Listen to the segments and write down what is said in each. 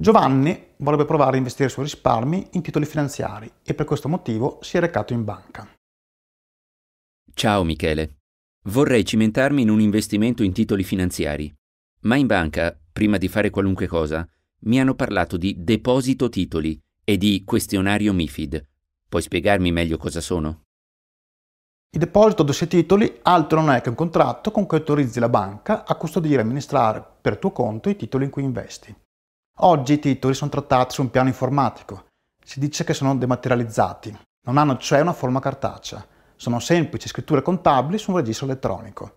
Giovanni vorrebbe provare a investire i suoi risparmi in titoli finanziari e per questo motivo si è recato in banca. Ciao Michele. Vorrei cimentarmi in un investimento in titoli finanziari, ma in banca, prima di fare qualunque cosa, mi hanno parlato di deposito titoli e di questionario MIFID. Puoi spiegarmi meglio cosa sono? Il deposito dossi titoli altro non è che un contratto con cui autorizzi la banca a custodire e amministrare per tuo conto i titoli in cui investi. Oggi i titoli sono trattati su un piano informatico. Si dice che sono dematerializzati, non hanno cioè una forma cartacea, sono semplici scritture contabili su un registro elettronico.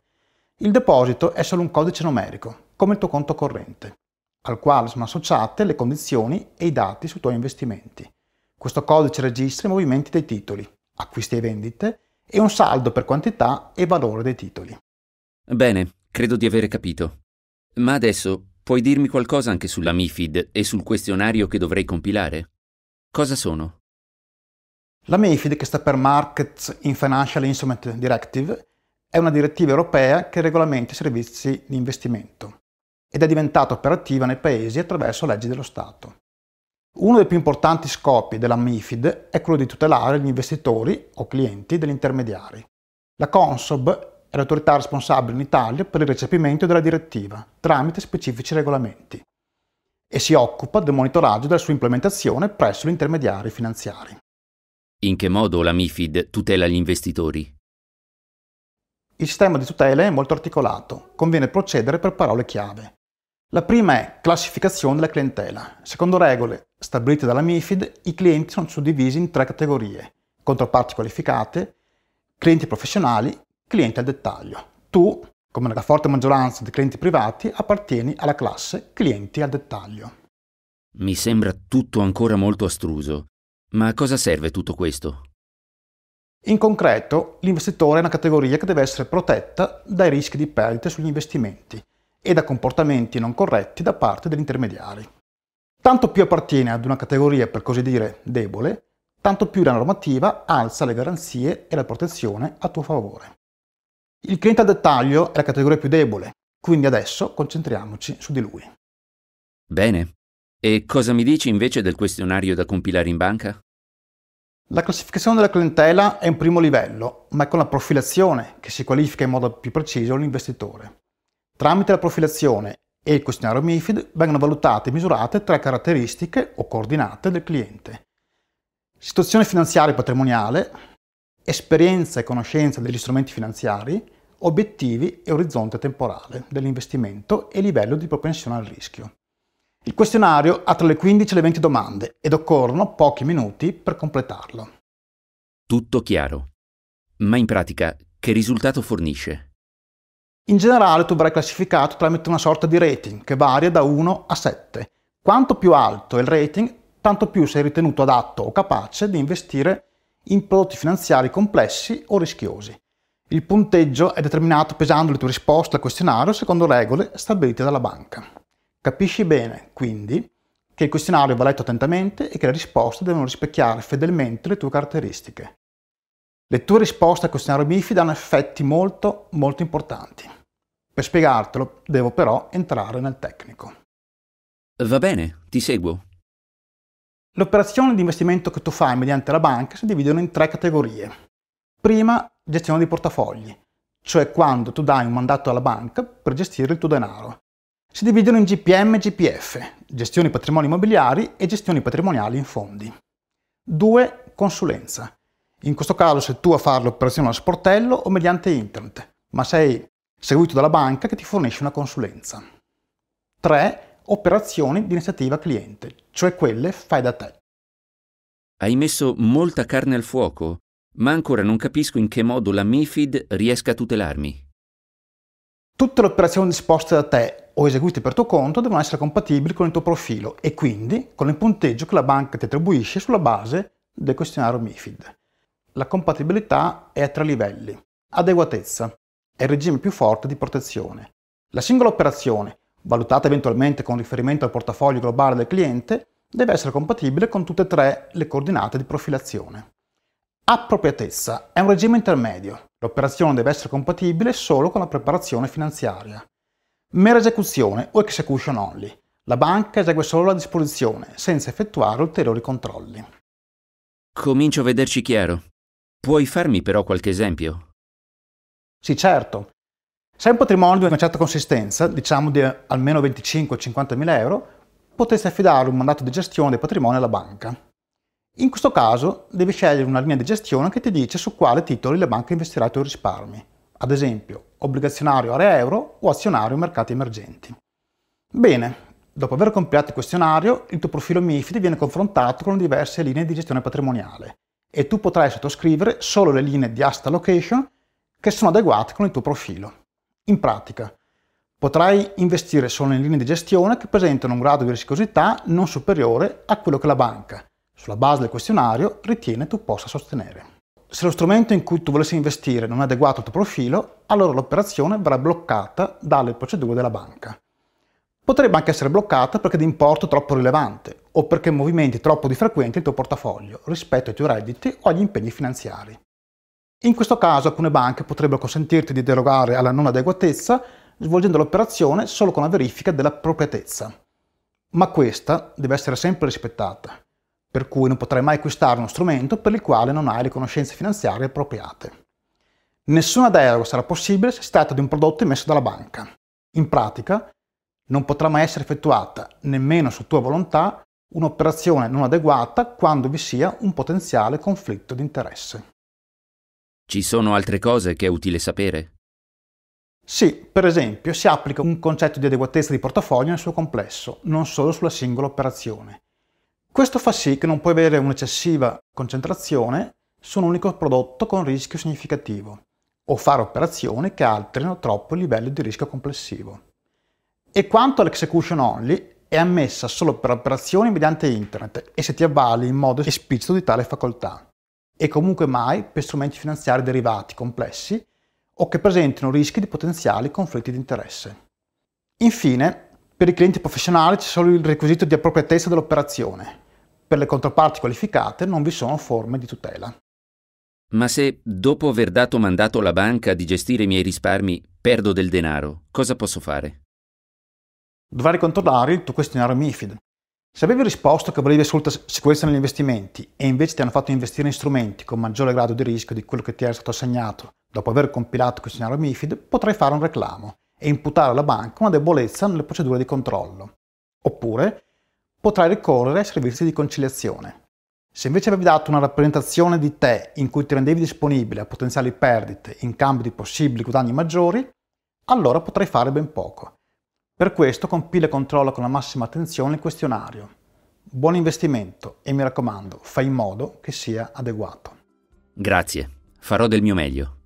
Il deposito è solo un codice numerico, come il tuo conto corrente, al quale sono associate le condizioni e i dati sui tuoi investimenti. Questo codice registra i movimenti dei titoli, acquisti e vendite, e un saldo per quantità e valore dei titoli. Bene, credo di avere capito. Ma adesso puoi dirmi qualcosa anche sulla MIFID e sul questionario che dovrei compilare? Cosa sono? La MIFID, che sta per Markets in Financial Instrument Directive, è una direttiva europea che regolamenta i servizi di investimento ed è diventata operativa nei paesi attraverso leggi dello Stato. Uno dei più importanti scopi della MIFID è quello di tutelare gli investitori o clienti degli intermediari. La Consob è l'autorità responsabile in Italia per il recepimento della direttiva tramite specifici regolamenti e si occupa del monitoraggio della sua implementazione presso gli intermediari finanziari. In che modo la MIFID tutela gli investitori? Il sistema di tutela è molto articolato, conviene procedere per parole chiave. La prima è classificazione della clientela. Secondo regole stabilite dalla MIFID, i clienti sono suddivisi in tre categorie. Controparti qualificate, clienti professionali, clienti al dettaglio. Tu, come nella forte maggioranza dei clienti privati, appartieni alla classe clienti al dettaglio. Mi sembra tutto ancora molto astruso. Ma a cosa serve tutto questo? In concreto, l'investitore è una categoria che deve essere protetta dai rischi di perdite sugli investimenti e da comportamenti non corretti da parte degli intermediari. Tanto più appartiene ad una categoria per così dire debole, tanto più la normativa alza le garanzie e la protezione a tuo favore. Il cliente a dettaglio è la categoria più debole, quindi adesso concentriamoci su di lui. Bene. E cosa mi dici invece del questionario da compilare in banca? La classificazione della clientela è un primo livello, ma è con la profilazione che si qualifica in modo più preciso l'investitore. Tramite la profilazione e il questionario MIFID vengono valutate e misurate tre caratteristiche o coordinate del cliente. Situazione finanziaria e patrimoniale, esperienza e conoscenza degli strumenti finanziari, obiettivi e orizzonte temporale dell'investimento e livello di propensione al rischio. Il questionario ha tra le 15 e le 20 domande ed occorrono pochi minuti per completarlo. Tutto chiaro. Ma in pratica, che risultato fornisce? In generale tu verrai classificato tramite una sorta di rating che varia da 1 a 7. Quanto più alto è il rating, tanto più sei ritenuto adatto o capace di investire in prodotti finanziari complessi o rischiosi. Il punteggio è determinato pesando le tue risposte al questionario secondo regole stabilite dalla banca. Capisci bene, quindi, che il questionario va letto attentamente e che le risposte devono rispecchiare fedelmente le tue caratteristiche. Le tue risposte al questionario MIFID hanno effetti molto, molto importanti. Per spiegartelo devo però entrare nel tecnico. Va bene, ti seguo. Le operazioni di investimento che tu fai mediante la banca si dividono in tre categorie. Prima, gestione di portafogli, cioè quando tu dai un mandato alla banca per gestire il tuo denaro. Si dividono in GPM e GPF, gestioni patrimoni immobiliari e gestioni patrimoniali in fondi. 2. Consulenza. In questo caso sei tu a fare l'operazione allo sportello o mediante internet, ma sei seguito dalla banca che ti fornisce una consulenza. 3. Operazioni di iniziativa cliente, cioè quelle fai da te. Hai messo molta carne al fuoco, ma ancora non capisco in che modo la MIFID riesca a tutelarmi. Tutte le operazioni disposte da te o eseguite per tuo conto devono essere compatibili con il tuo profilo e quindi con il punteggio che la banca ti attribuisce sulla base del questionario MIFID. La compatibilità è a tre livelli. Adeguatezza, è il regime più forte di protezione. La singola operazione, valutata eventualmente con riferimento al portafoglio globale del cliente, deve essere compatibile con tutte e tre le coordinate di profilazione. Appropriatezza è un regime intermedio. L'operazione deve essere compatibile solo con la preparazione finanziaria. Mera esecuzione o execution only. La banca esegue solo la disposizione, senza effettuare ulteriori controlli. Comincio a vederci chiaro. Puoi farmi però qualche esempio? Sì, certo. Se hai un patrimonio di una certa consistenza, diciamo di almeno 25-50 mila euro, potresti affidare un mandato di gestione del patrimonio alla banca. In questo caso devi scegliere una linea di gestione che ti dice su quale titoli la banca investirà i tuoi risparmi, ad esempio obbligazionario area euro o azionario mercati emergenti. Bene, dopo aver compilato il questionario, il tuo profilo MIFID viene confrontato con diverse linee di gestione patrimoniale e tu potrai sottoscrivere solo le linee di asset allocation che sono adeguate con il tuo profilo. In pratica, potrai investire solo in linee di gestione che presentano un grado di rischiosità non superiore a quello che la banca, sulla base del questionario, ritiene tu possa sostenere. Se lo strumento in cui tu volessi investire non è adeguato al tuo profilo, allora l'operazione verrà bloccata dalle procedure della banca. Potrebbe anche essere bloccata perché di importo troppo rilevante o perché movimenti troppo di frequente il tuo portafoglio rispetto ai tuoi redditi o agli impegni finanziari. In questo caso alcune banche potrebbero consentirti di derogare alla non adeguatezza svolgendo l'operazione solo con la verifica della appropriatezza. Ma questa deve essere sempre rispettata, per cui non potrai mai acquistare uno strumento per il quale non hai le conoscenze finanziarie appropriate. Nessuna deroga sarà possibile se si tratta di un prodotto emesso dalla banca. In pratica, non potrà mai essere effettuata, nemmeno su tua volontà, un'operazione non adeguata quando vi sia un potenziale conflitto di interesse. Ci sono altre cose che è utile sapere? Sì, per esempio si applica un concetto di adeguatezza di portafoglio nel suo complesso, non solo sulla singola operazione. Questo fa sì che non puoi avere un'eccessiva concentrazione su un unico prodotto con rischio significativo o fare operazioni che alterino troppo il livello di rischio complessivo. E quanto all'execution only, è ammessa solo per operazioni mediante internet e se ti avvali in modo esplicito di tale facoltà e comunque mai per strumenti finanziari derivati complessi o che presentino rischi di potenziali conflitti di interesse. Infine, per i clienti professionali c'è solo il requisito di appropriatezza dell'operazione. Per le controparti qualificate non vi sono forme di tutela. Ma se, dopo aver dato mandato alla banca di gestire i miei risparmi, perdo del denaro, cosa posso fare? Dovrai controllare il tuo questionario MIFID, se avevi risposto che volevi assoluta sicurezza negli investimenti e invece ti hanno fatto investire in strumenti con maggiore grado di rischio di quello che ti era stato assegnato dopo aver compilato il questionario MIFID, potrai fare un reclamo e imputare alla banca una debolezza nelle procedure di controllo. Oppure potrai ricorrere ai servizi di conciliazione. Se invece avevi dato una rappresentazione di te in cui ti rendevi disponibile a potenziali perdite in cambio di possibili guadagni maggiori, allora potrai fare ben poco per questo compila e controlla con la massima attenzione il questionario. Buon investimento e mi raccomando, fai in modo che sia adeguato. Grazie, farò del mio meglio.